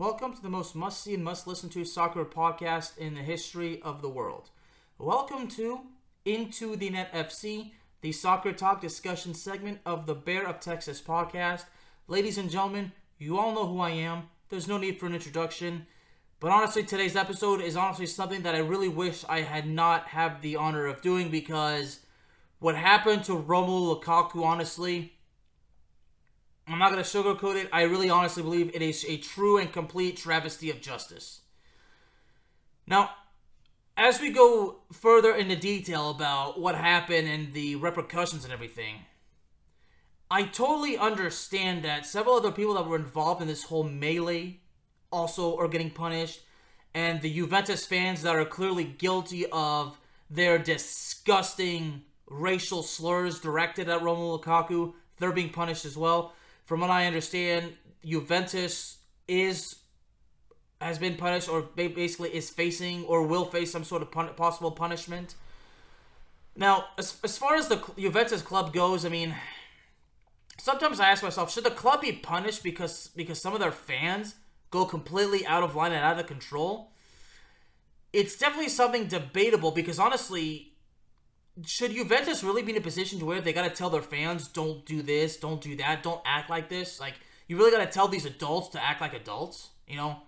Welcome to the most must see and must listen to soccer podcast in the history of the world. Welcome to Into the Net FC, the soccer talk discussion segment of the Bear of Texas podcast. Ladies and gentlemen, you all know who I am. There's no need for an introduction. But honestly, today's episode is honestly something that I really wish I had not have the honor of doing because what happened to Romelu Lukaku, honestly, I'm not going to sugarcoat it. I really honestly believe it is a true and complete travesty of justice. Now, as we go further into detail about what happened and the repercussions and everything, I totally understand that several other people that were involved in this whole melee also are getting punished, and the Juventus fans that are clearly guilty of their disgusting racial slurs directed at Romelu Lukaku, they're being punished as well from what I understand, Juventus is has been punished or basically is facing or will face some sort of pun- possible punishment. Now, as, as far as the Juventus club goes, I mean, sometimes I ask myself, should the club be punished because because some of their fans go completely out of line and out of control? It's definitely something debatable because honestly, should Juventus really be in a position to where they got to tell their fans, don't do this, don't do that, don't act like this? Like, you really got to tell these adults to act like adults, you know?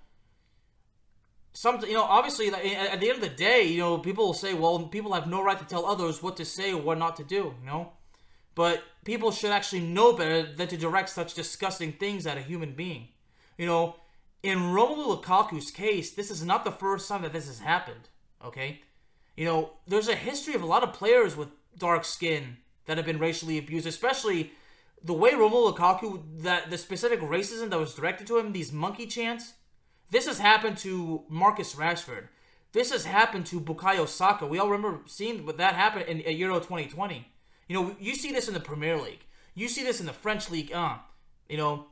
Some, you know, obviously, at the end of the day, you know, people will say, well, people have no right to tell others what to say or what not to do, you know? But people should actually know better than to direct such disgusting things at a human being. You know, in Romelu Lukaku's case, this is not the first time that this has happened, okay? You know, there's a history of a lot of players with dark skin that have been racially abused, especially the way Romelu Lukaku, that the specific racism that was directed to him, these monkey chants. This has happened to Marcus Rashford. This has happened to Bukayo Saka. We all remember seeing that happened in, in Euro 2020. You know, you see this in the Premier League. You see this in the French League. Uh, you know,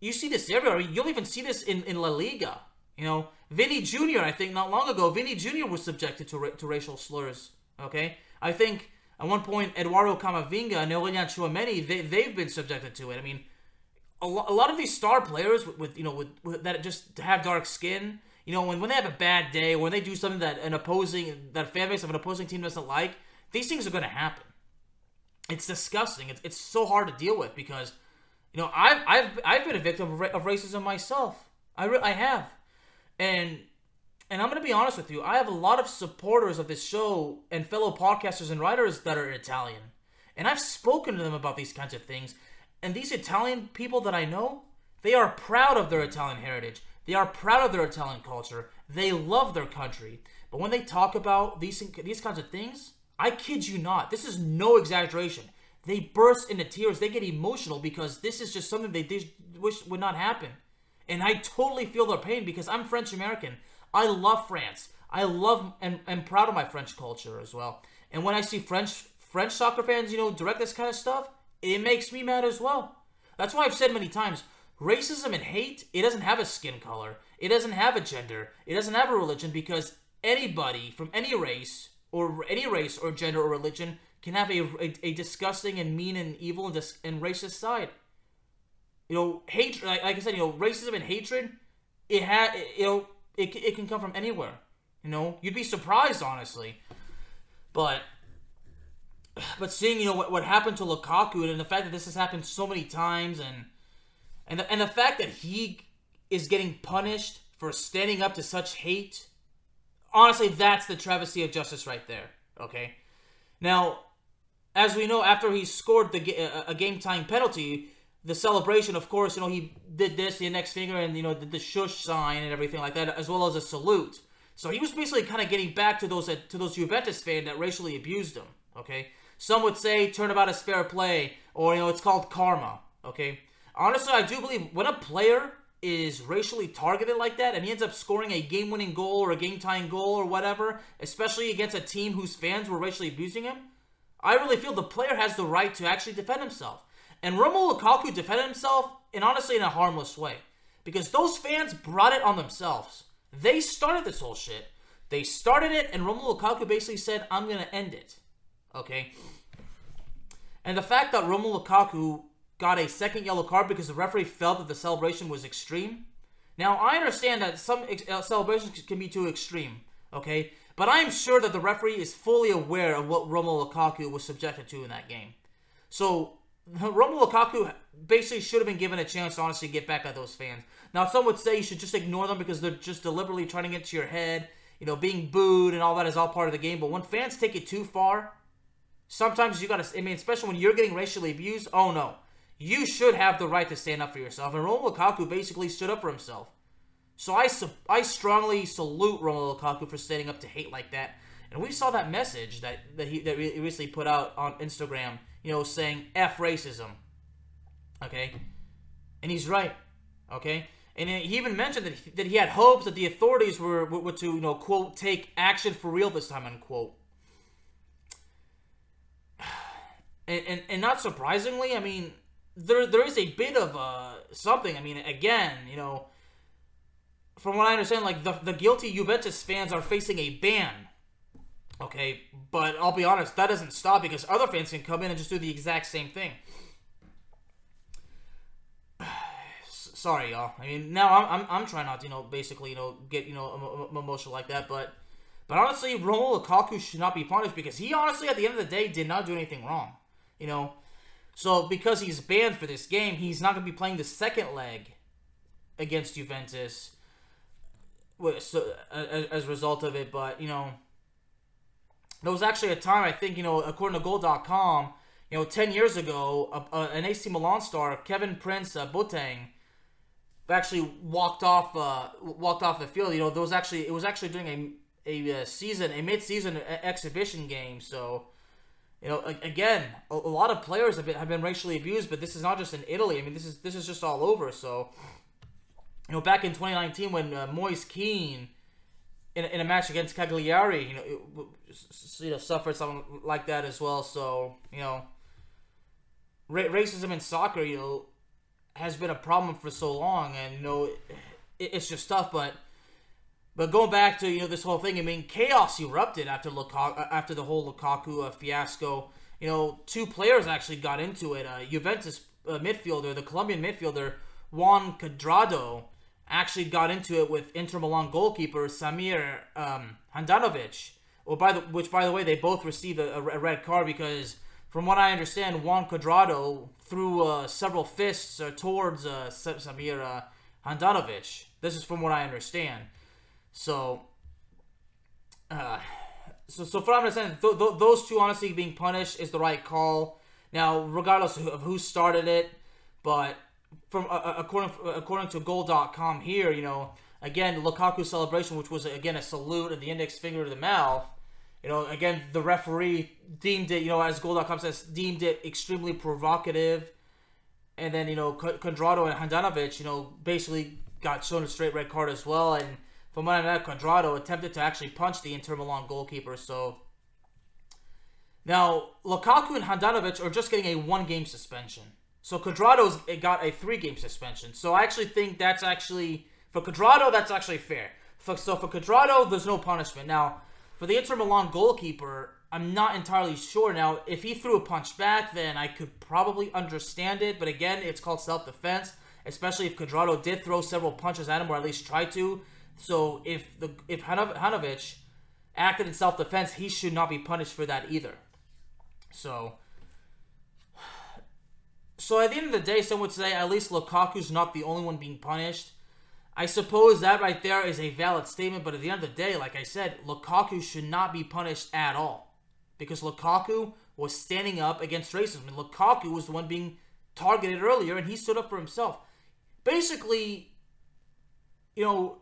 you see this everywhere. You'll even see this in, in La Liga. You know, Vini Jr., I think not long ago, Vini Jr. was subjected to, to racial slurs. Okay? I think at one point, Eduardo Camavinga and Aurelien Tchouameni, they, they've been subjected to it. I mean, a, lo- a lot of these star players with, with you know, with, with, that just have dark skin, you know, when, when they have a bad day, when they do something that an opposing, that fan base of an opposing team doesn't like, these things are going to happen. It's disgusting. It's, it's so hard to deal with because, you know, I've, I've, I've been a victim of, ra- of racism myself. I, re- I have. And and I'm gonna be honest with you, I have a lot of supporters of this show and fellow podcasters and writers that are Italian. And I've spoken to them about these kinds of things. And these Italian people that I know, they are proud of their Italian heritage. They are proud of their Italian culture. They love their country. But when they talk about these these kinds of things, I kid you not, this is no exaggeration. They burst into tears. They get emotional because this is just something they, wish would not happen. And I totally feel their pain because I'm French American. I love France. I love and am proud of my French culture as well. And when I see French French soccer fans, you know, direct this kind of stuff, it makes me mad as well. That's why I've said many times, racism and hate, it doesn't have a skin color. It doesn't have a gender. It doesn't have a religion because anybody from any race or any race or gender or religion can have a, a, a disgusting and mean and evil and, dis- and racist side. You know, hate like, like I said, you know, racism and hatred, it had you know, it, it can come from anywhere. You know, you'd be surprised honestly. But but seeing you know what, what happened to Lukaku and the fact that this has happened so many times and and the, and the fact that he is getting punished for standing up to such hate honestly that's the travesty of justice right there okay now as we know after he scored the a game time penalty the celebration of course you know he did this the next finger and you know the, the shush sign and everything like that as well as a salute so he was basically kind of getting back to those uh, to those Juventus fans that racially abused him okay some would say turnabout is fair play, or you know, it's called karma. Okay. Honestly, I do believe when a player is racially targeted like that and he ends up scoring a game-winning goal or a game-tying goal or whatever, especially against a team whose fans were racially abusing him, I really feel the player has the right to actually defend himself. And Romelu Lukaku defended himself, and honestly, in a harmless way, because those fans brought it on themselves. They started this whole shit. They started it, and Romelu Lukaku basically said, "I'm gonna end it." Okay. And the fact that Romelu Lukaku got a second yellow card because the referee felt that the celebration was extreme. Now, I understand that some ex- uh, celebrations can be too extreme, okay? But I'm sure that the referee is fully aware of what Romelu Lukaku was subjected to in that game. So, Romelu Lukaku basically should have been given a chance to honestly get back at those fans. Now, some would say you should just ignore them because they're just deliberately trying to get to your head. You know, being booed and all that is all part of the game. But when fans take it too far, Sometimes you gotta, I mean, especially when you're getting racially abused, oh no. You should have the right to stand up for yourself. And Romelu Lukaku basically stood up for himself. So I, I strongly salute Romelu Lukaku for standing up to hate like that. And we saw that message that, that he that he recently put out on Instagram, you know, saying F racism. Okay? And he's right. Okay? And he even mentioned that he, that he had hopes that the authorities were, were, to, you know, quote, take action for real this time, unquote. and, and, and not surprisingly, I mean, there there is a bit of uh, something. I mean, again, you know, from what I understand, like the the guilty Juventus fans are facing a ban. Okay, but I'll be honest, that doesn't stop because other fans can come in and just do the exact same thing. Sorry, y'all. I mean, now I'm, I'm, I'm trying not to, you know, basically, you know, get, you know, emotional like that, but, but honestly, Romelu Lukaku should not be punished because he honestly, at the end of the day, did not do anything wrong. You know, so because he's banned for this game, he's not going to be playing the second leg against Juventus. As, a result of it, but you know, there was actually a time I think you know, according to Goal.com, you know, ten years ago, an AC Milan star, Kevin Prince uh, Boateng, actually walked off uh, walked off the field. You know, there was actually it was actually during a a uh, season a mid season exhibition game, so you know, again, a, a lot of players have been, have been racially abused, but this is not just in Italy. I mean, this is this is just all over. So, you know, back in 2019 when uh, Moise Kean in, in a match against Cagliari, you know, it, you know, suffered something like that as well. So, you know, ra- racism in soccer, you know, has been a problem for so long, and you know, it, it's just tough. But but going back to you know this whole thing, I mean, chaos erupted after Lukaku, uh, after the whole Lukaku uh, fiasco. You know, two players actually got into it. Uh, Juventus uh, midfielder, the Colombian midfielder Juan Cuadrado, actually got into it with Inter Milan goalkeeper Samir um, Handanovic. Well, by the which, by the way, they both received a, a red card because, from what I understand, Juan Cuadrado threw uh, several fists uh, towards Samir Handanovic. This is from what I understand. So, uh, so, so from what I'm understanding, th- th- those two honestly being punished is the right call. Now, regardless of who started it, but from uh, uh according according to Goal.com here, you know, again, Lukaku celebration, which was again a salute and the index finger to the mouth. You know, again, the referee deemed it, you know, as Goal.com says, deemed it extremely provocative. And then, you know, Cuadrado and Handanovic, you know, basically got shown a straight red card as well. And from what I know, Cuadrado attempted to actually punch the Inter Milan goalkeeper. So now Lukaku and Handanovic are just getting a one-game suspension. So Cuadrado's got a three-game suspension. So I actually think that's actually For Cuadrado, that's actually fair. For, so for Cuadrado, there's no punishment. Now, for the Inter Milan goalkeeper, I'm not entirely sure. Now, if he threw a punch back, then I could probably understand it. But again, it's called self-defense, especially if Cuadrado did throw several punches at him, or at least try to. So if the if Hanovic acted in self-defense, he should not be punished for that either. So, so at the end of the day, some would say at least Lukaku's not the only one being punished. I suppose that right there is a valid statement, but at the end of the day, like I said, Lukaku should not be punished at all because Lukaku was standing up against racism, and Lukaku was the one being targeted earlier, and he stood up for himself. Basically, you know,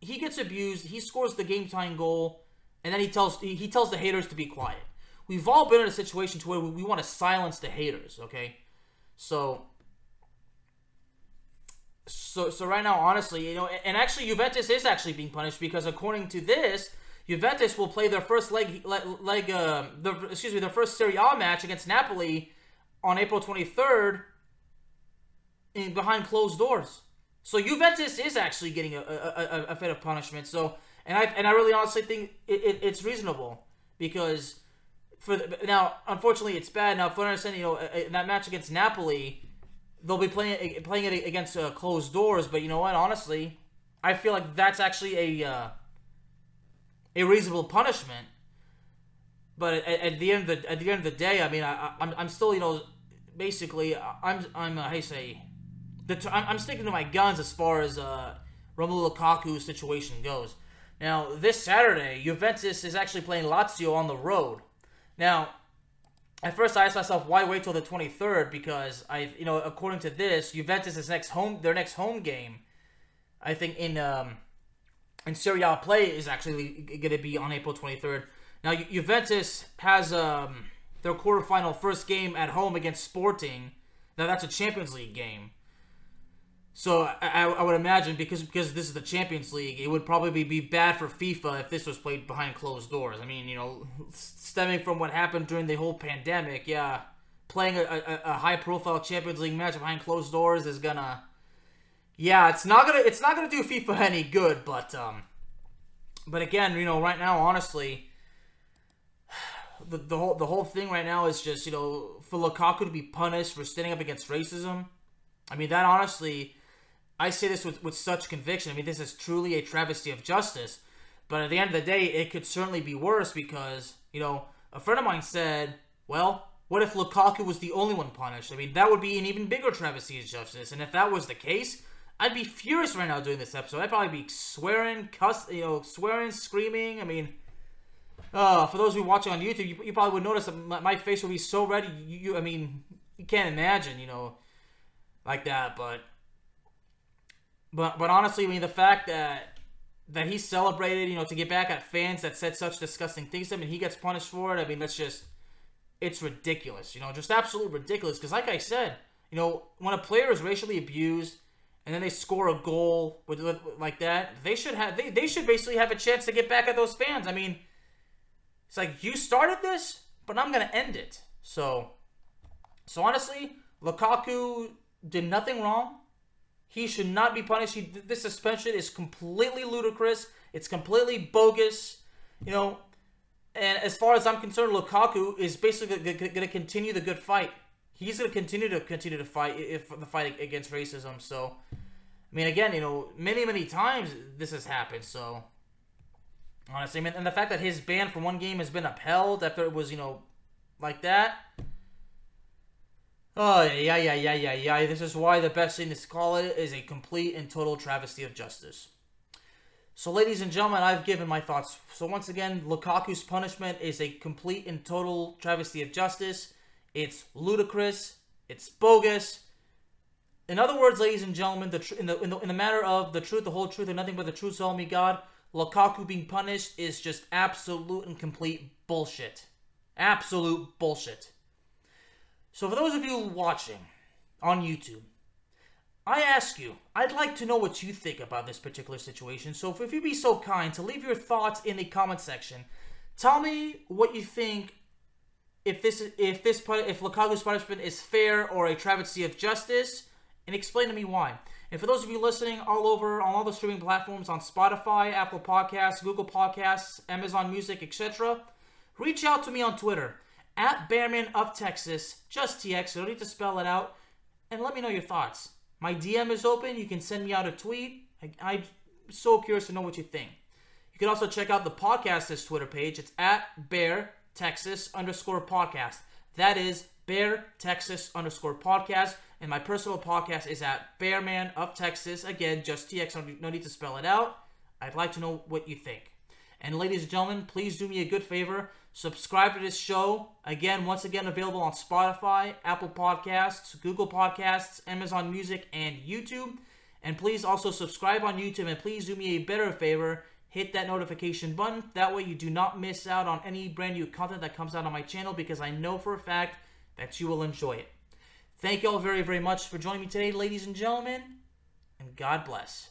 he gets abused, he scores the game-tying goal, and then he tells he tells the haters to be quiet. We've all been in a situation to where we, we want to silence the haters, okay? So so so right now, honestly, you know, and actually Juventus is actually being punished because according to this, Juventus will play their first leg leg, leg uh, the, excuse me, their first Serie A match against Napoli on April 23rd in behind closed doors. So Juventus is actually getting a, a, a, a of punishment. So and I and I really honestly think it, it, it's reasonable because for the, now unfortunately it's bad now. For understand, you know, in that match against Napoli, they'll be playing playing it against uh, closed doors. But you know what? Honestly, I feel like that's actually a uh, a reasonable punishment. But at, at, the end of the at the end of the day, I mean, I, am I'm, I'm still you know basically I'm I'm uh, you say the I'm, I'm sticking to my guns as far as uh, Romelu Lukaku's situation goes. Now this Saturday, Juventus is actually playing Lazio on the road. Now at first I asked myself why wait till the 23rd because I you know according to this Juventus' next home their next home game I think in um in Serie A play is actually going to be on April 23rd. Now Ju- Juventus has um their quarterfinal first game at home against Sporting. Now that's a Champions League game. So I, I, would imagine because because this is the Champions League, it would probably be bad for FIFA if this was played behind closed doors. I mean, you know, stemming from what happened during the whole pandemic, yeah, playing a, a, a high profile Champions League match behind closed doors is gonna, yeah, it's not gonna it's not gonna do FIFA any good. But um, but again, you know, right now, honestly, the the whole the whole thing right now is just you know for Lukaku to be punished for standing up against racism. I mean, that honestly I say this with, with such conviction. I mean, this is truly a travesty of justice. But at the end of the day, it could certainly be worse because, you know, a friend of mine said, well, what if Lukaku was the only one punished? I mean, that would be an even bigger travesty of justice. And if that was the case, I'd be furious right now doing this episode. I'd probably be swearing, cuss, you know, swearing, screaming. I mean, uh, for those who watching on YouTube, you, you probably would notice that my, my, face would be so red. You, you, I mean, you can't imagine, you know, like that. But but but honestly, I mean the fact that that he celebrated, you know, to get back at fans that said such disgusting things to him, and he gets punished for it. I mean, that's just it's ridiculous, you know, just absolutely ridiculous. Because like I said, you know, when a player is racially abused and then they score a goal with, with, like that, they should have they, they should basically have a chance to get back at those fans. I mean, it's like you started this, but I'm gonna end it. So, so honestly, Lukaku did nothing wrong. He should not be punished. He, this suspension is completely ludicrous. It's completely bogus. You know, and as far as I'm concerned, Lukaku is basically going to continue the good fight. He's going to continue to continue to fight if the fight against racism. So, I mean, again, you know, many many times this has happened. So, honestly, and the fact that his ban for one game has been upheld after it was, you know, like that. Oh, yeah, yeah, yeah, yeah, yeah. This is why the best thing to call it is a complete and total travesty of justice. So, ladies and gentlemen, I've given my thoughts. So, once again, Lukaku's punishment is a complete and total travesty of justice. It's ludicrous. It's bogus. In other words, ladies and gentlemen, the tr- in, the, in the in the matter of the truth, the whole truth, and nothing but the truth, so help me God, Lukaku being punished is just absolute and complete bullshit. Absolute bullshit. So, for those of you watching on YouTube, I ask you, I'd like to know what you think about this particular situation. So, if you'd be so kind to leave your thoughts in the comment section, tell me what you think. If this if this if Lukaku's punishment is fair or a travesty of justice, and explain to me why. And for those of you listening all over on all the streaming platforms on Spotify, Apple Podcasts, Google Podcasts, Amazon Music, etc., reach out to me on Twitter at Bearman of Texas, just TX. You don't need to spell it out, and let me know your thoughts. My DM is open. You can send me out a tweet. I, am so curious to know what you think. You can also check out the podcast's Twitter page. It's at Bear Texas underscore podcast. That is Bear Texas underscore podcast. And my personal podcast is at Bearman of Texas. Again, just TX. No need to spell it out. I'd like to know what you think. And ladies and gentlemen, please do me a good favor. Subscribe to this show. Again, once again, available on Spotify, Apple Podcasts, Google Podcasts, Amazon Music, and YouTube. And please also subscribe on YouTube and please do me a better favor. Hit that notification button. That way you do not miss out on any brand new content that comes out on my channel because I know for a fact that you will enjoy it. Thank you all very, very much for joining me today, ladies and gentlemen, and God bless.